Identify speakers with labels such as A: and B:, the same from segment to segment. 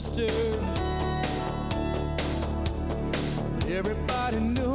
A: sisters. Everybody knew.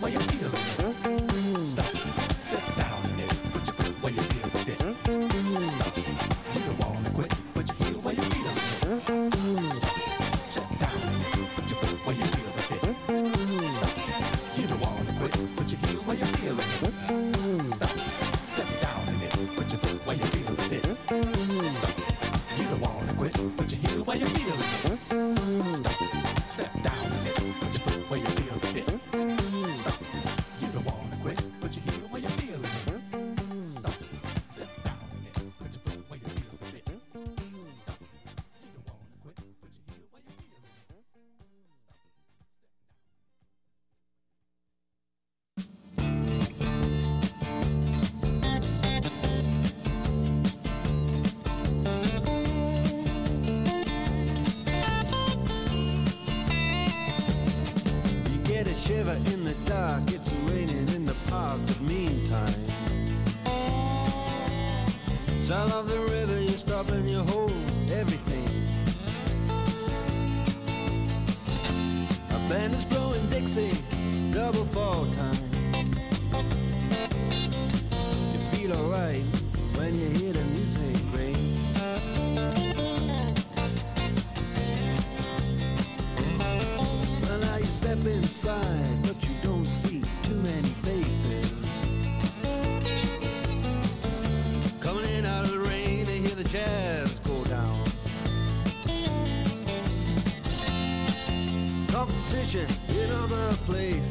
A: way you feel.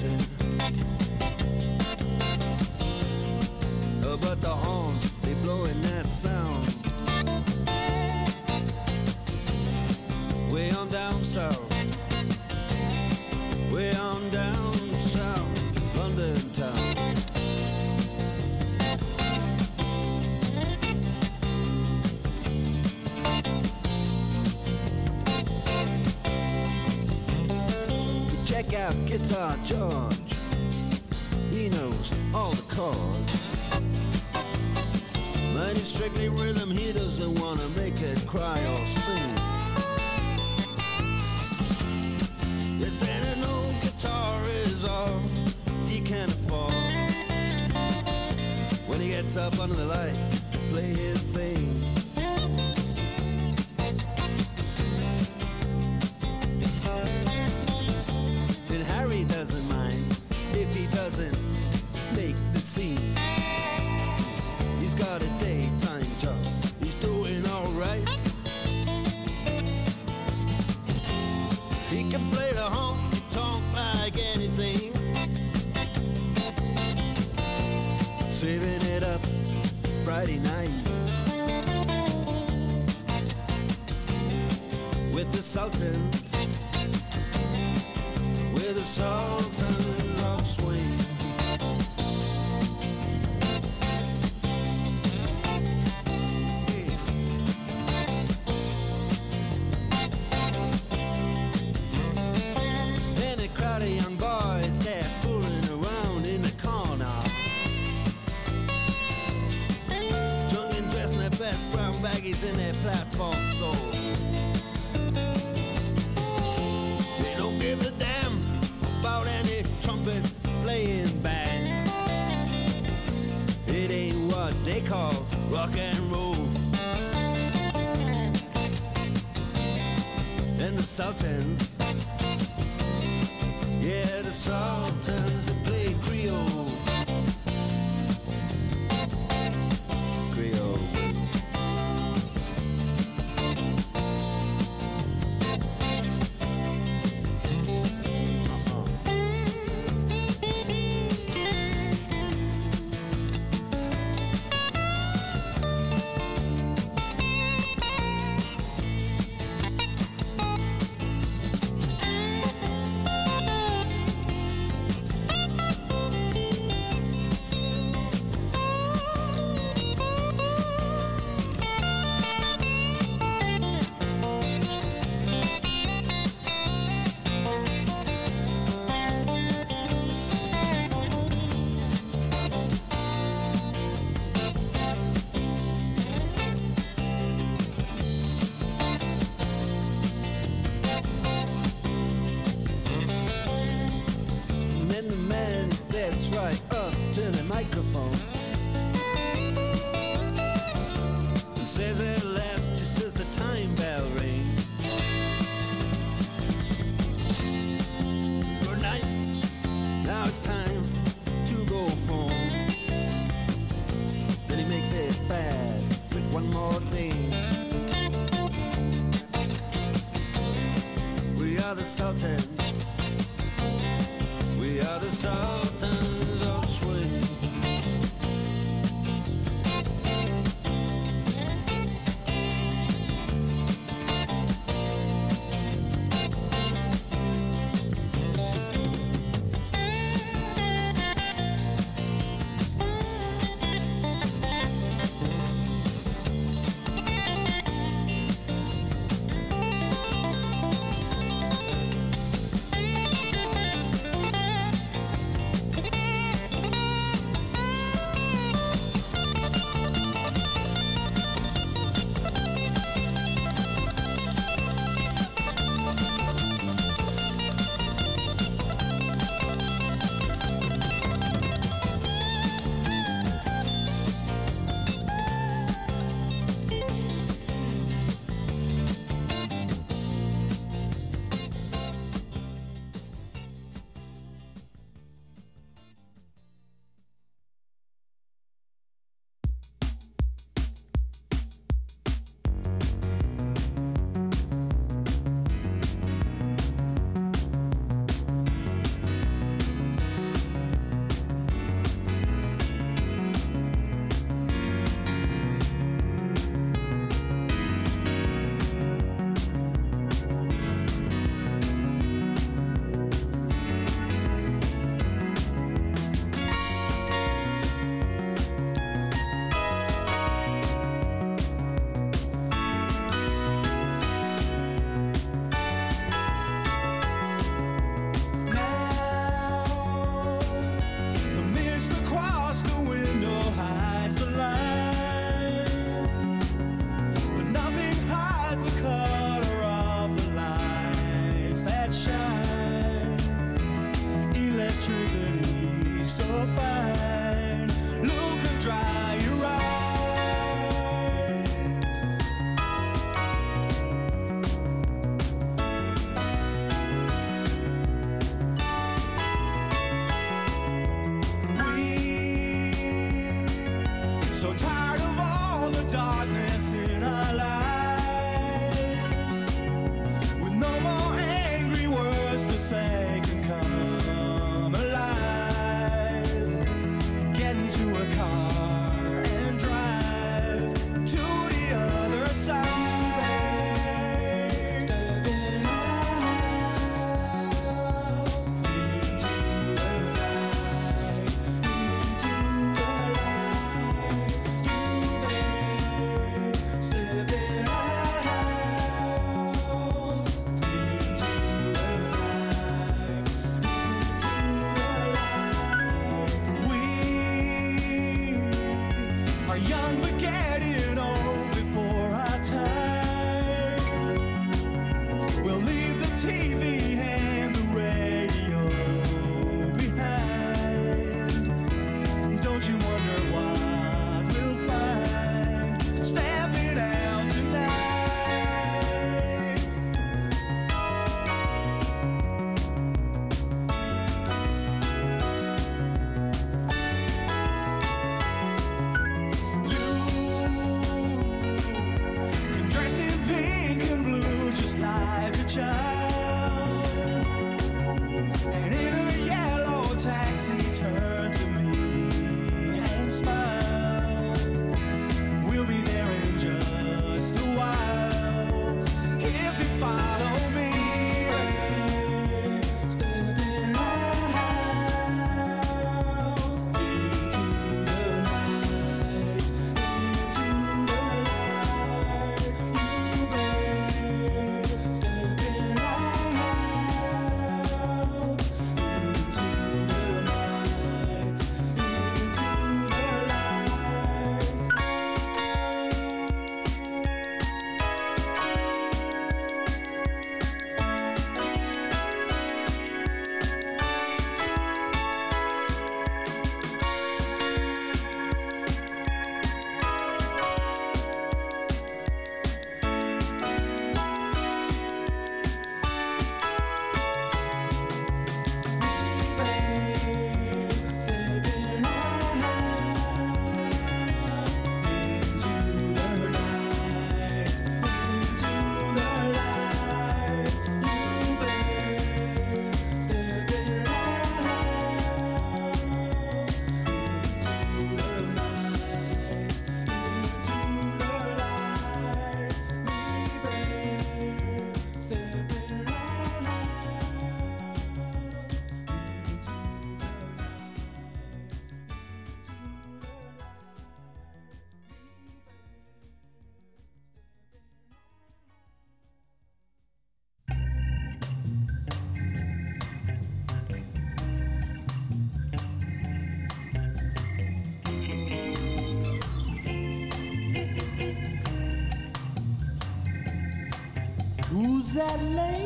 B: Guitar George. He knows all the chords. But it's strictly rhythm, he doesn't wanna make it cry or sing. If an old guitar is all he can afford. When he gets up under the lights
C: in their
A: platform so, They don't give a damn about any trumpet playing band. It ain't what they call rock and roll. And the Sultans, yeah, the Sultans. Sultans. that late?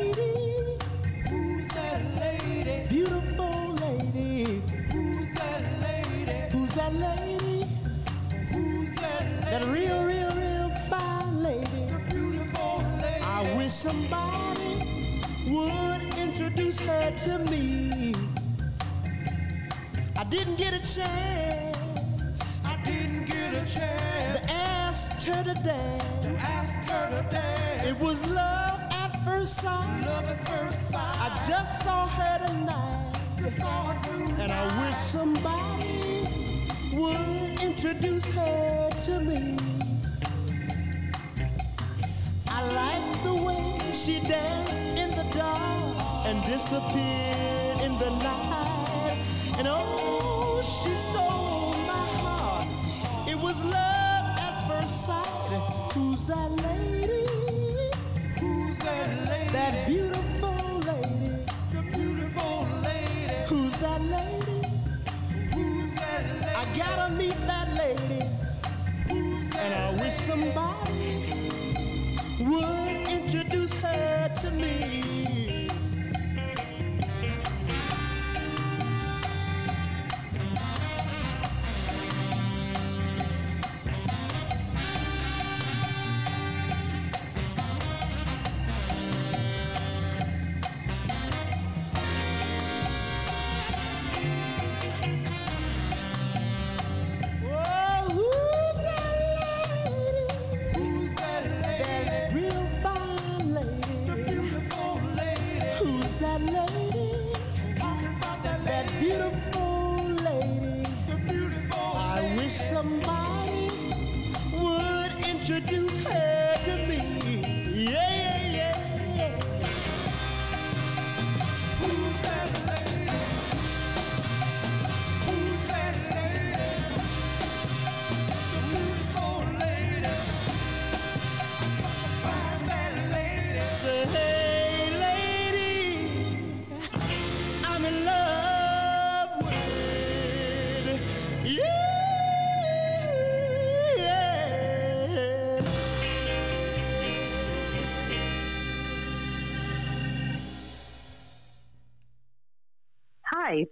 A: gotta meet that lady. And I wish somebody would introduce her to me.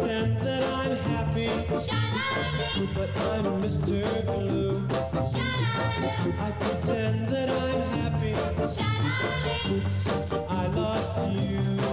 D: pretend that I'm happy. But I'm Mr. Blue. I pretend that I'm happy. Since I lost you.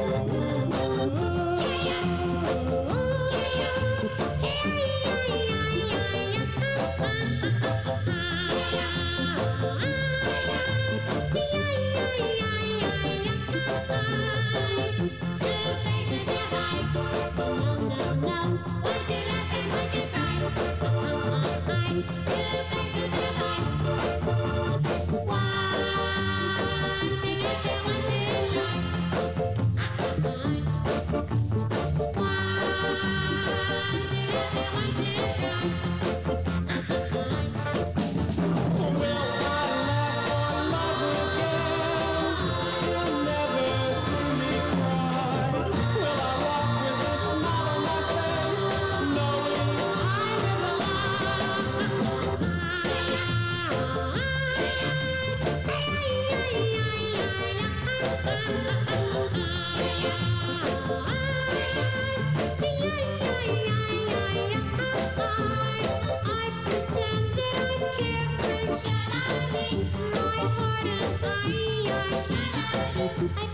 D: I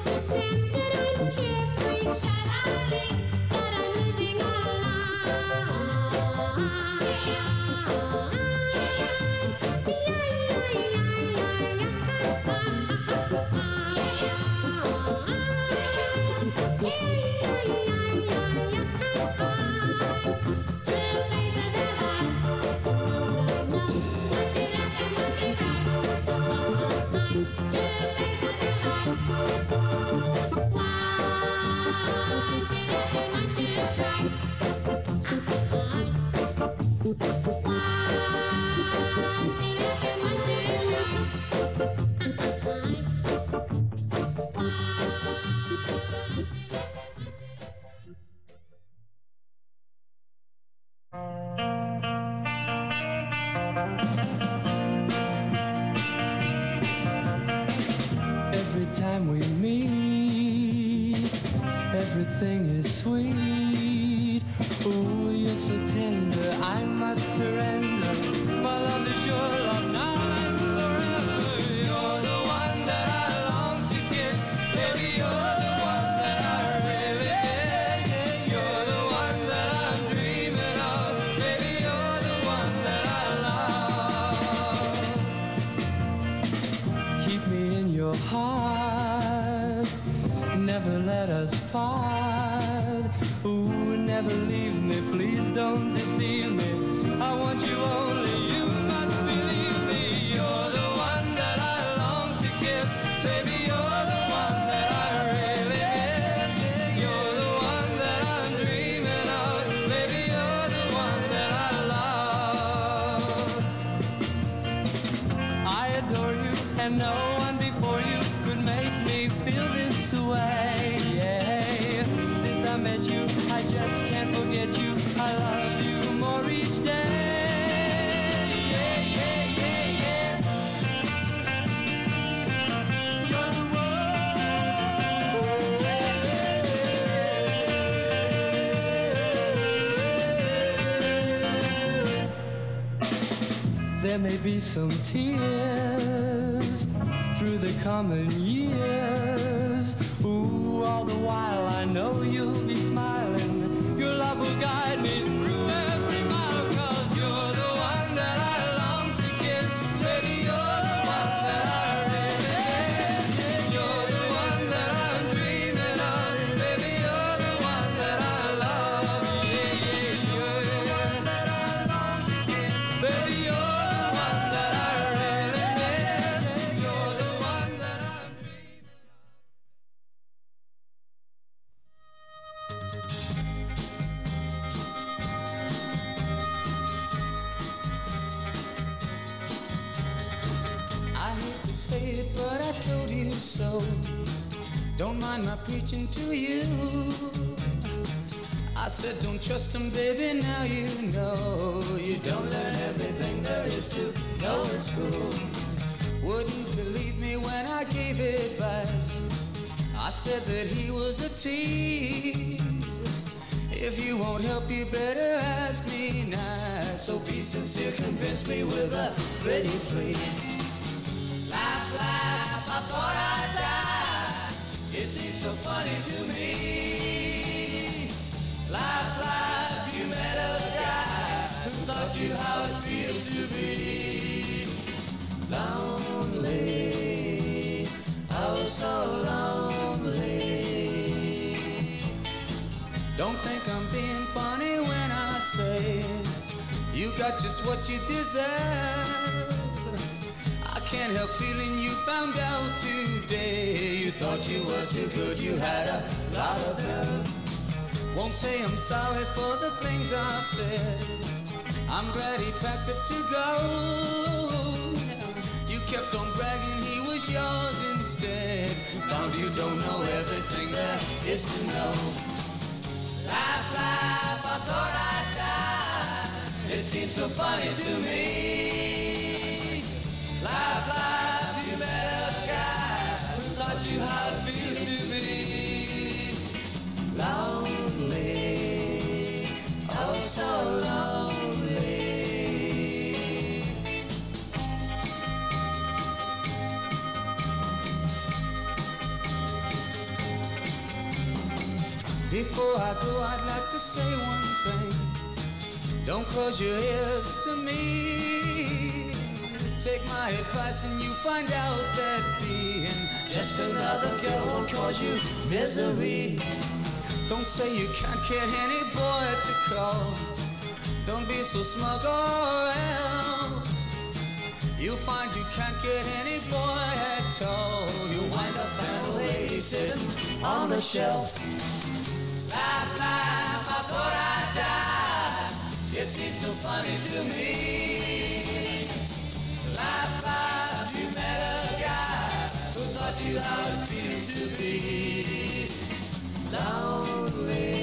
E: may be some tears through the coming years.
F: Trust him, baby, now you know. You don't learn everything there is to know in school. Wouldn't believe me when I gave advice. I said that he was a tease. If you won't help, you better ask me nice. So be sincere, convince me with a pretty please. Laugh, laugh, I thought I'd die. It seems so funny to me. Laugh, laugh, you met a guy who taught you how it feels to be lonely. Oh, so lonely. Don't think I'm being funny when I say you got just what you deserve. I can't help feeling you found out today. You thought you were too good, you had a lot of nerve. Won't say I'm sorry for the things I've said. I'm glad he packed up to go. You kept on bragging he was yours instead. Found you don't know everything there is to know. Laugh, laugh, I thought I'd die. It seems so funny to me. Laugh, laugh, you met a guy who taught you how it feels to be lonely, so lonely.
G: Before I go, I'd like to say one thing. Don't close your ears to me. Take my advice and you find out that being just another girl won't cause you misery. Don't say you can't get any boy to call. Don't be so smug or else you'll find you can't get any boy at all. You wind up that way sitting on the shelf. Laugh, laugh, I thought I'd die. It seems so funny to me. Laugh, laugh, you met a guy who thought you how it feels to be lonely.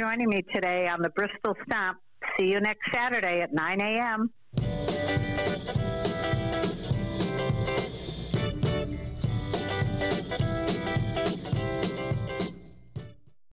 H: joining me today on the Bristol Stomp. See you next Saturday at 9 a.m.